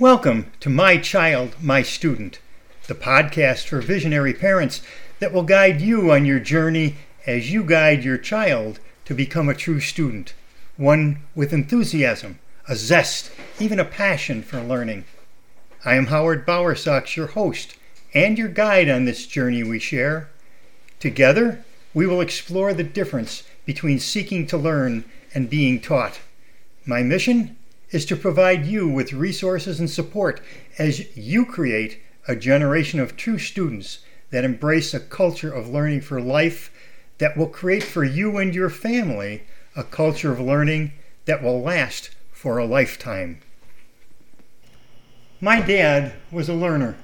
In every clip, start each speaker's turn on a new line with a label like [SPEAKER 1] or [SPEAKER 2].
[SPEAKER 1] Welcome to My Child, My Student, the podcast for visionary parents that will guide you on your journey as you guide your child to become a true student, one with enthusiasm, a zest, even a passion for learning. I am Howard Bowersox, your host and your guide on this journey we share. Together, we will explore the difference between seeking to learn and being taught. My mission is to provide you with resources and support as you create a generation of true students that embrace a culture of learning for life that will create for you and your family a culture of learning that will last for a lifetime. My dad was a learner.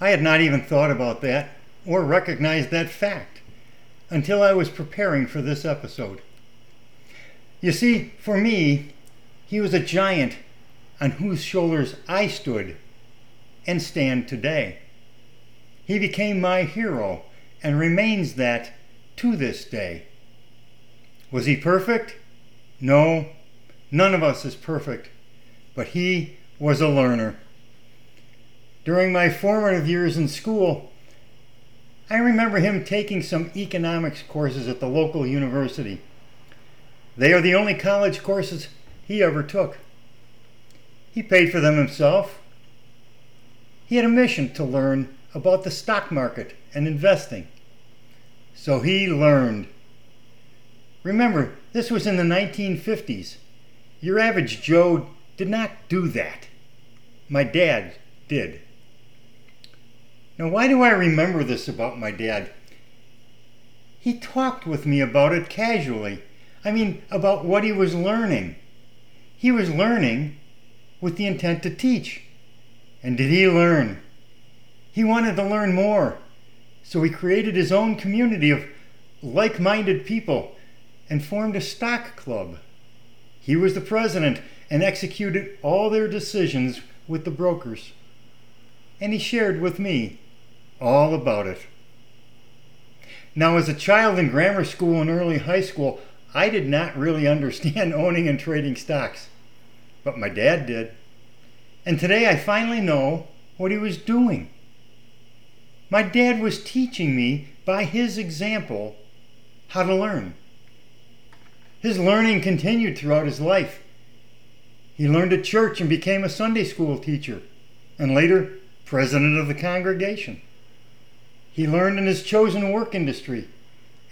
[SPEAKER 1] I had not even thought about that or recognized that fact until I was preparing for this episode. You see, for me, he was a giant on whose shoulders I stood and stand today. He became my hero and remains that to this day. Was he perfect? No, none of us is perfect, but he was a learner. During my formative years in school, I remember him taking some economics courses at the local university. They are the only college courses he ever took. He paid for them himself. He had a mission to learn about the stock market and investing. So he learned. Remember, this was in the 1950s. Your average Joe did not do that. My dad did. Now, why do I remember this about my dad? He talked with me about it casually. I mean, about what he was learning. He was learning with the intent to teach. And did he learn? He wanted to learn more. So he created his own community of like minded people and formed a stock club. He was the president and executed all their decisions with the brokers. And he shared with me all about it. Now, as a child in grammar school and early high school, I did not really understand owning and trading stocks but my dad did. And today I finally know what he was doing. My dad was teaching me by his example how to learn. His learning continued throughout his life. He learned at church and became a Sunday school teacher, and later, president of the congregation. He learned in his chosen work industry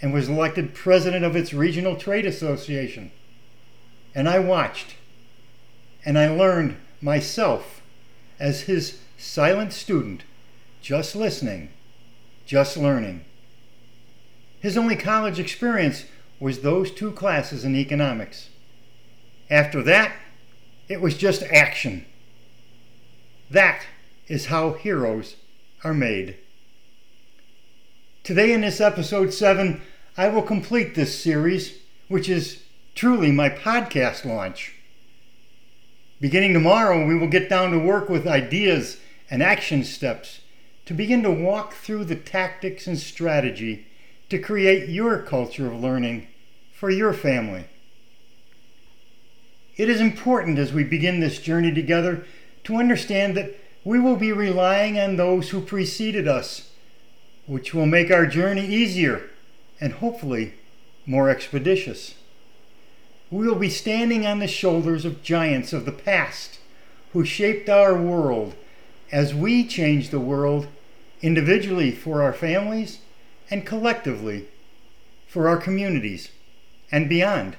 [SPEAKER 1] and was elected president of its regional trade association. And I watched and I learned myself as his silent student, just listening, just learning. His only college experience was those two classes in economics. After that, it was just action. That is how heroes are made. Today, in this episode 7, I will complete this series, which is truly my podcast launch. Beginning tomorrow, we will get down to work with ideas and action steps to begin to walk through the tactics and strategy to create your culture of learning for your family. It is important as we begin this journey together to understand that we will be relying on those who preceded us, which will make our journey easier and hopefully more expeditious we will be standing on the shoulders of giants of the past who shaped our world as we change the world individually for our families and collectively for our communities and beyond.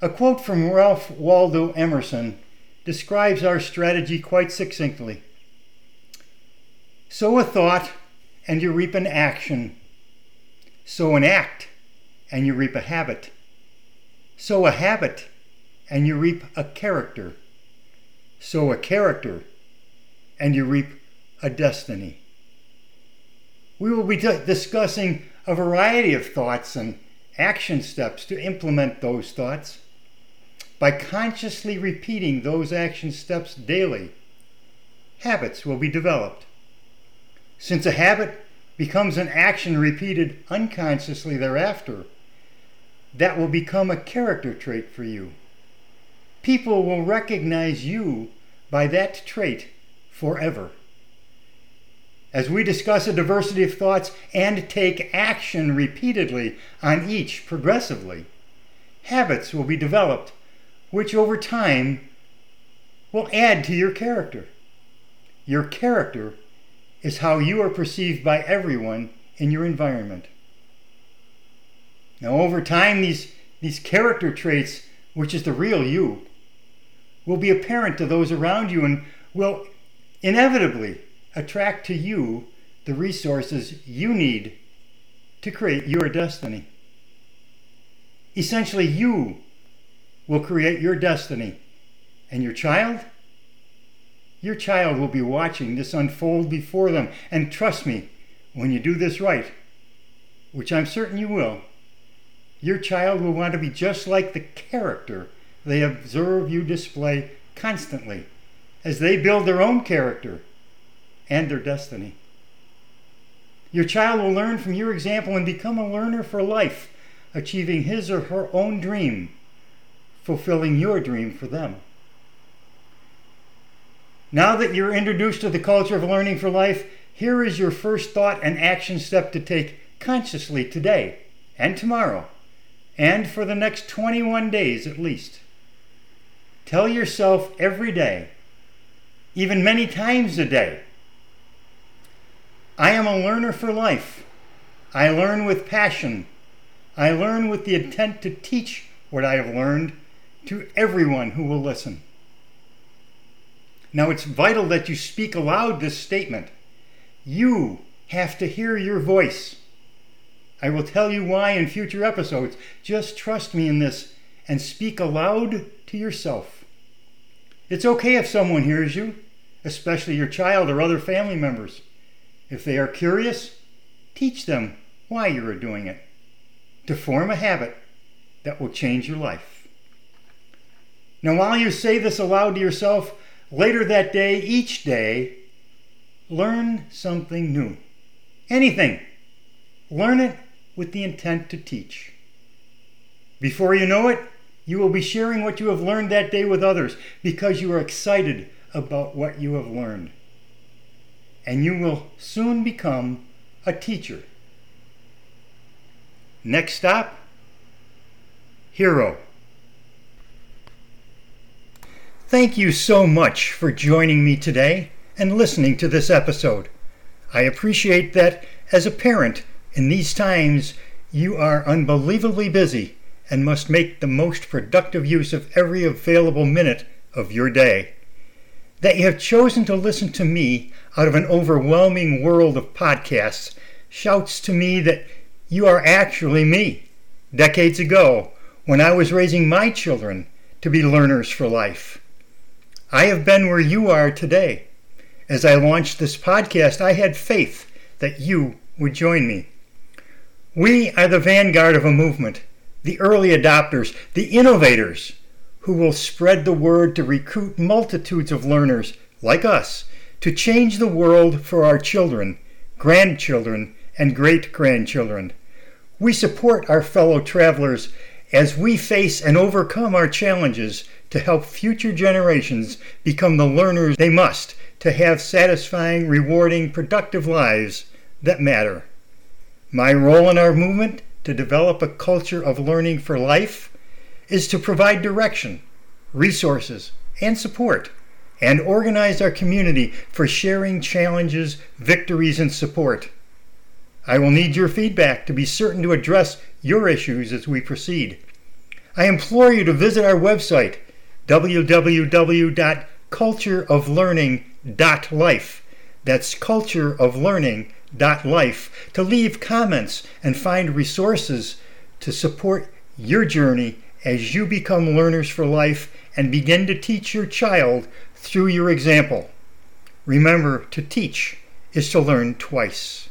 [SPEAKER 1] A quote from Ralph Waldo Emerson describes our strategy quite succinctly. Sow a thought and you reap an action. Sow an act and you reap a habit. Sow a habit, and you reap a character. Sow a character, and you reap a destiny. We will be discussing a variety of thoughts and action steps to implement those thoughts. By consciously repeating those action steps daily, habits will be developed. Since a habit becomes an action repeated unconsciously thereafter, that will become a character trait for you. people will recognize you by that trait forever. As we discuss a diversity of thoughts and take action repeatedly on each progressively, habits will be developed which over time will add to your character. Your character is how you are perceived by everyone in your environment. Now, over time, these, these character traits, which is the real you, will be apparent to those around you and will inevitably attract to you the resources you need to create your destiny. Essentially, you will create your destiny. And your child? Your child will be watching this unfold before them. And trust me, when you do this right, which I'm certain you will, your child will want to be just like the character they observe you display constantly as they build their own character and their destiny. Your child will learn from your example and become a learner for life, achieving his or her own dream, fulfilling your dream for them. Now that you're introduced to the culture of learning for life, here is your first thought and action step to take consciously today and tomorrow, and for the next 21 days at least. Tell yourself every day, even many times a day, I am a learner for life. I learn with passion. I learn with the intent to teach what I have learned to everyone who will listen. Now, it's vital that you speak aloud this statement. You have to hear your voice. I will tell you why in future episodes. Just trust me in this and speak aloud to yourself. It's okay if someone hears you, especially your child or other family members. If they are curious, teach them why you are doing it to form a habit that will change your life. Now, while you say this aloud to yourself, later that day, each day, learn something new. Anything. Learn it with the intent to teach. Before you know it, you will be sharing what you have learned that day with others because you are excited about what you have learned and you will soon become a teacher. Next stop Hero. Thank you so much for joining me today and listening to this episode. I appreciate that as a parent in these times you are unbelievably busy and must make the most productive use of every available minute of your day. That you have chosen to listen to me out of an overwhelming world of podcasts shouts to me that you are actually me. Decades ago, when I was raising my children to be learners for life. I have been where you are today. As I launched this podcast, I had faith that you would join me. We are the vanguard of a movement, the early adopters, the innovators who will spread the word to recruit multitudes of learners like us to change the world for our children, grandchildren, and great grandchildren. We support our fellow travelers as we face and overcome our challenges to help future generations become the learners they must to have satisfying, rewarding, productive lives that matter. My role in our movement to develop a culture of learning for life is to provide direction, resources, and support, and organize our community for sharing challenges, victories, and support. I will need your feedback to be certain to address your issues as we proceed. I implore you to visit our website, www.cultureoflearning.life. That's cultureoflearning.life to leave comments and find resources to support your journey as you become learners for life and begin to teach your child through your example. Remember, to teach is to learn twice.